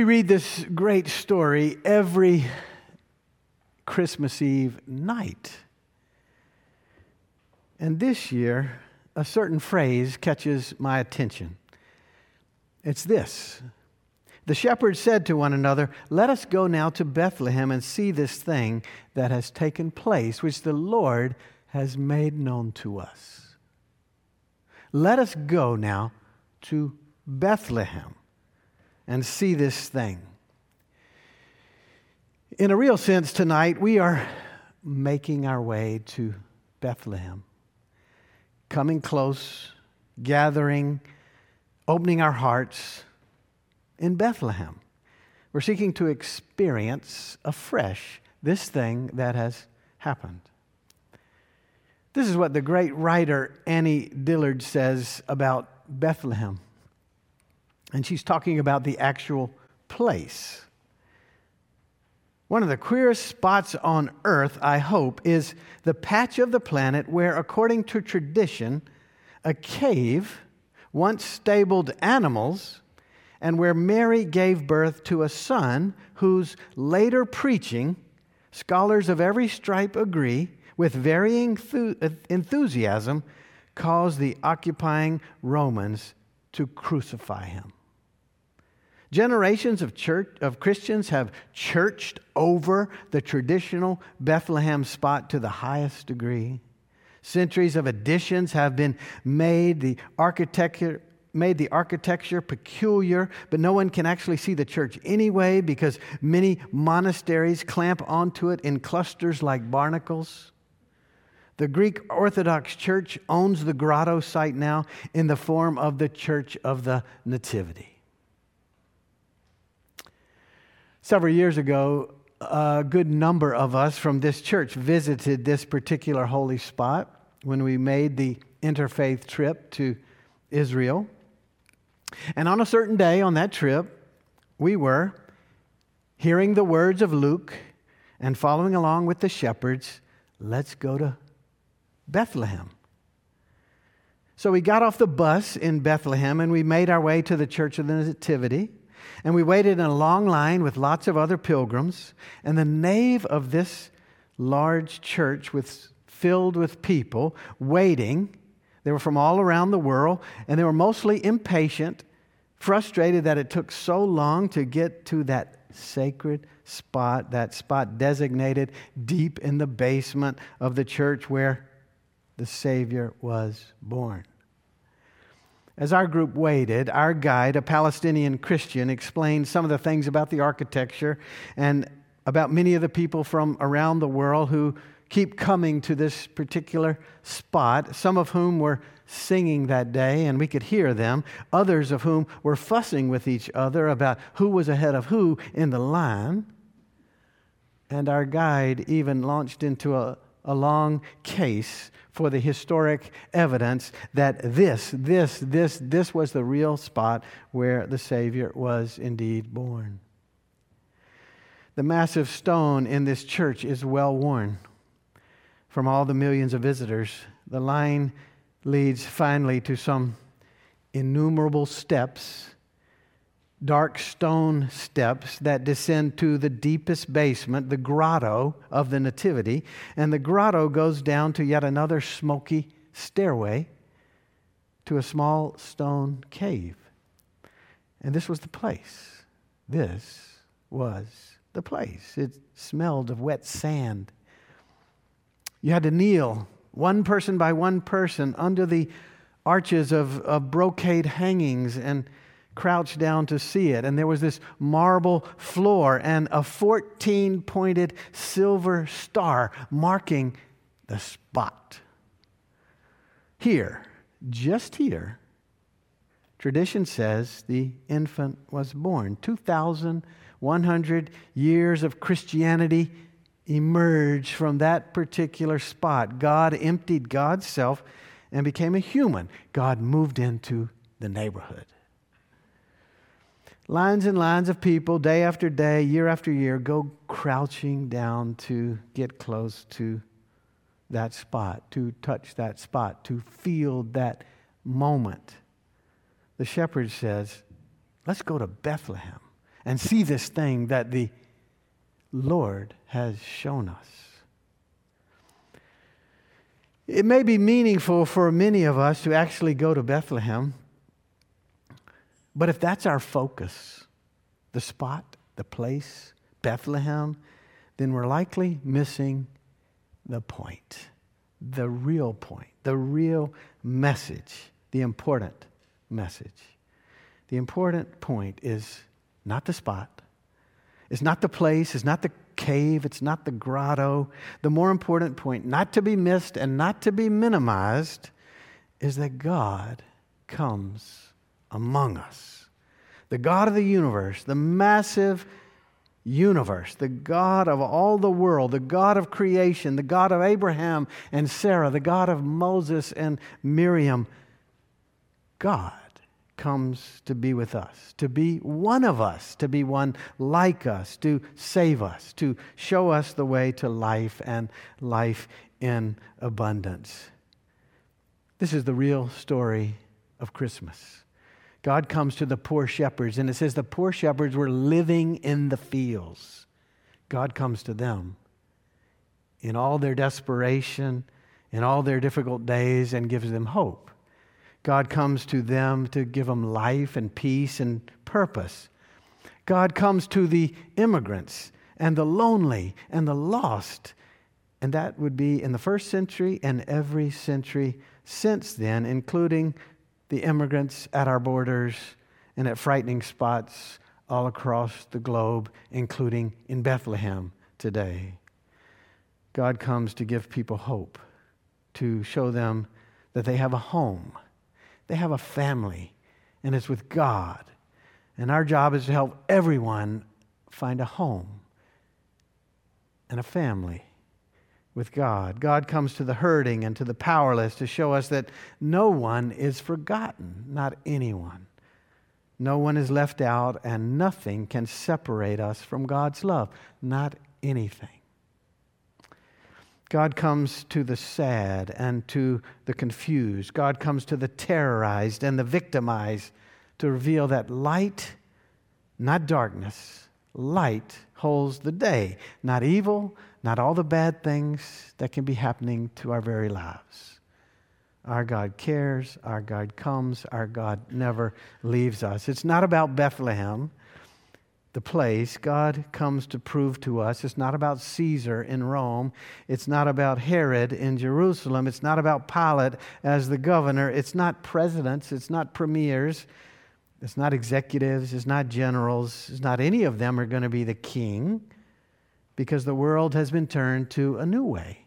We read this great story every Christmas Eve night. And this year, a certain phrase catches my attention. It's this The shepherds said to one another, Let us go now to Bethlehem and see this thing that has taken place, which the Lord has made known to us. Let us go now to Bethlehem and see this thing. In a real sense, tonight, we are making our way to Bethlehem, coming close, gathering, opening our hearts in Bethlehem. We're seeking to experience afresh this thing that has happened. This is what the great writer Annie Dillard says about Bethlehem. And she's talking about the actual place. One of the queerest spots on earth, I hope, is the patch of the planet where, according to tradition, a cave once stabled animals and where Mary gave birth to a son whose later preaching, scholars of every stripe agree, with varying enthusiasm, caused the occupying Romans to crucify him. Generations of church of Christians have churched over the traditional Bethlehem spot to the highest degree. Centuries of additions have been made, the architecture made the architecture peculiar, but no one can actually see the church anyway because many monasteries clamp onto it in clusters like barnacles. The Greek Orthodox Church owns the grotto site now in the form of the Church of the Nativity. Several years ago, a good number of us from this church visited this particular holy spot when we made the interfaith trip to Israel. And on a certain day on that trip, we were hearing the words of Luke and following along with the shepherds, let's go to Bethlehem. So we got off the bus in Bethlehem and we made our way to the Church of the Nativity. And we waited in a long line with lots of other pilgrims. And the nave of this large church was filled with people waiting. They were from all around the world, and they were mostly impatient, frustrated that it took so long to get to that sacred spot, that spot designated deep in the basement of the church where the Savior was born. As our group waited, our guide, a Palestinian Christian, explained some of the things about the architecture and about many of the people from around the world who keep coming to this particular spot, some of whom were singing that day, and we could hear them, others of whom were fussing with each other about who was ahead of who in the line. And our guide even launched into a, a long case for the historic evidence that this, this, this, this was the real spot where the Savior was indeed born. The massive stone in this church is well worn from all the millions of visitors. The line leads finally to some innumerable steps dark stone steps that descend to the deepest basement, the grotto of the Nativity. And the grotto goes down to yet another smoky stairway to a small stone cave. And this was the place. This was the place. It smelled of wet sand. You had to kneel one person by one person under the arches of, of brocade hangings and crouched down to see it. And there was this marble floor and a 14 pointed silver star marking the spot. Here, just here, tradition says the infant was born. 2,100 years of Christianity emerged from that particular spot. God emptied God's self and became a human. God moved into the neighborhood. Lines and lines of people, day after day, year after year, go crouching down to get close to that spot, to touch that spot, to feel that moment. The shepherd says, Let's go to Bethlehem. and see this thing that the Lord has shown us. It may be meaningful for many of us to actually go to Bethlehem, but if that's our focus, the spot, the place, Bethlehem, then we're likely missing the point, the real point, the real message, the important message. The important point is not the spot, it's not the place, it's not the cave, it's not the grotto. The more important point, not to be missed and not to be minimized, is that God comes among us. The God of the universe, the massive universe, the God of all the world, the God of creation, the God of Abraham and Sarah, the God of Moses and Miriam, God comes to be with us, to be one of us, to be one like us, to save us, to show us the way to life and life in abundance. This is the real story of Christmas. God comes to the poor shepherds, and it says the poor shepherds were living in the fields. God comes to them in all their desperation, in all their difficult days, and gives them hope. God comes to them to give them life and peace and purpose. God comes to the immigrants and the lonely and the lost. And that would be in the first century and every century since then, including the immigrants at our borders and at frightening spots all across the globe, including in Bethlehem today. God comes to give people hope, to show them that they have a home, they have a family, and it's with God. And our job is to help everyone find a home and a family with God. God comes to the hurting and to the powerless to show us that no one is forgotten, not anyone. No one is left out, and nothing can separate us from God's love, not anything. God comes to the sad and to the confused. God comes to the terrorized and the victimized to reveal that light, not darkness, light holds the day, not evil, not all the bad things that can be happening to our very lives. Our God cares, our God comes, our God never leaves us. It's not about Bethlehem, the place. God comes to prove to us. It's not about Caesar in Rome. It's not about Herod in Jerusalem. It's not about Pilate as the governor. It's not presidents. It's not premiers. It's not executives. It's not generals. It's not any of them are going to be the king because the world has been turned to a new way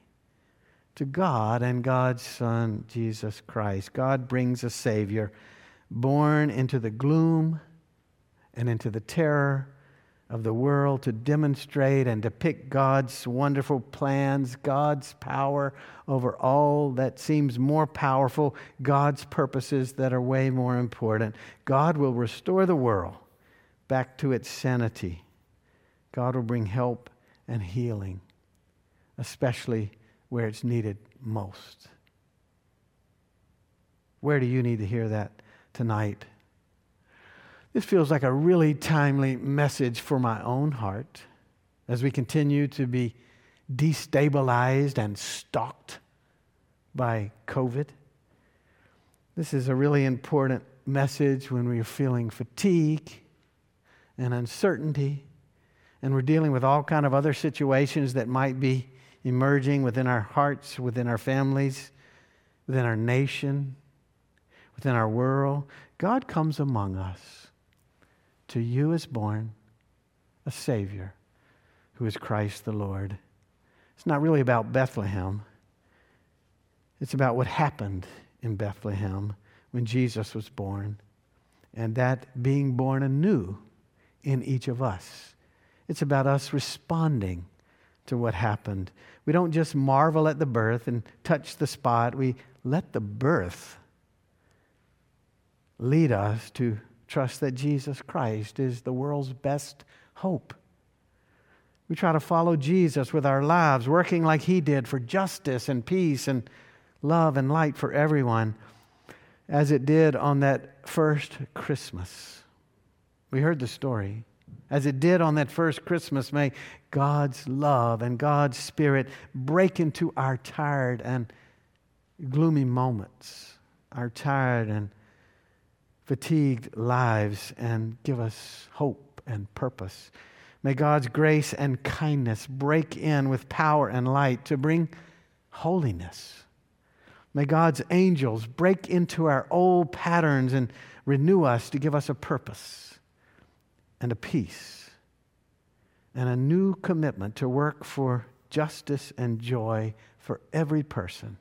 to God and God's Son, Jesus Christ. God brings a Savior born into the gloom and into the terror of the world to demonstrate and depict God's wonderful plans, God's power over all that seems more powerful, God's purposes that are way more important. God will restore the world back to its sanity. God will bring help and healing, especially where it's needed most. Where do you need to hear that tonight? This feels like a really timely message for my own heart as we continue to be destabilized and stalked by COVID. This is a really important message when we're feeling fatigue and uncertainty and we're dealing with all kind of other situations that might be emerging within our hearts, within our families, within our nation, within our world, God comes among us. To you is born a Savior who is Christ the Lord. It's not really about Bethlehem, it's about what happened in Bethlehem when Jesus was born, and that being born anew in each of us. It's about us responding to what happened. We don't just marvel at the birth and touch the spot, we let the birth lead us to trust that Jesus Christ is the world's best hope. We try to follow Jesus with our lives, working like he did for justice and peace and love and light for everyone, as it did on that first Christmas. We heard the story as it did on that first Christmas. May God's love and God's Spirit break into our tired and gloomy moments, our tired and fatigued lives, and give us hope and purpose. May God's grace and kindness break in with power and light to bring holiness. May God's angels break into our old patterns and renew us to give us a purpose and a peace and a new commitment to work for justice and joy for every person.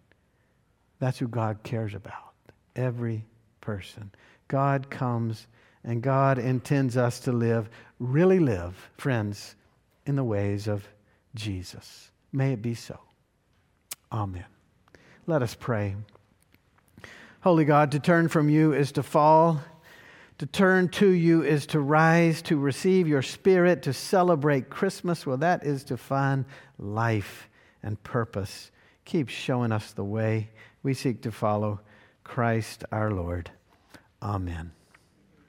That's who God cares about. Every person. God comes and God intends us to live, really live, friends, in the ways of Jesus. May it be so. Amen. Let us pray. Holy God, to turn from you is to fall. To turn to you is to rise, to receive your spirit, to celebrate Christmas. Well, that is to find life and purpose. Keep showing us the way. We seek to follow Christ our Lord. Amen.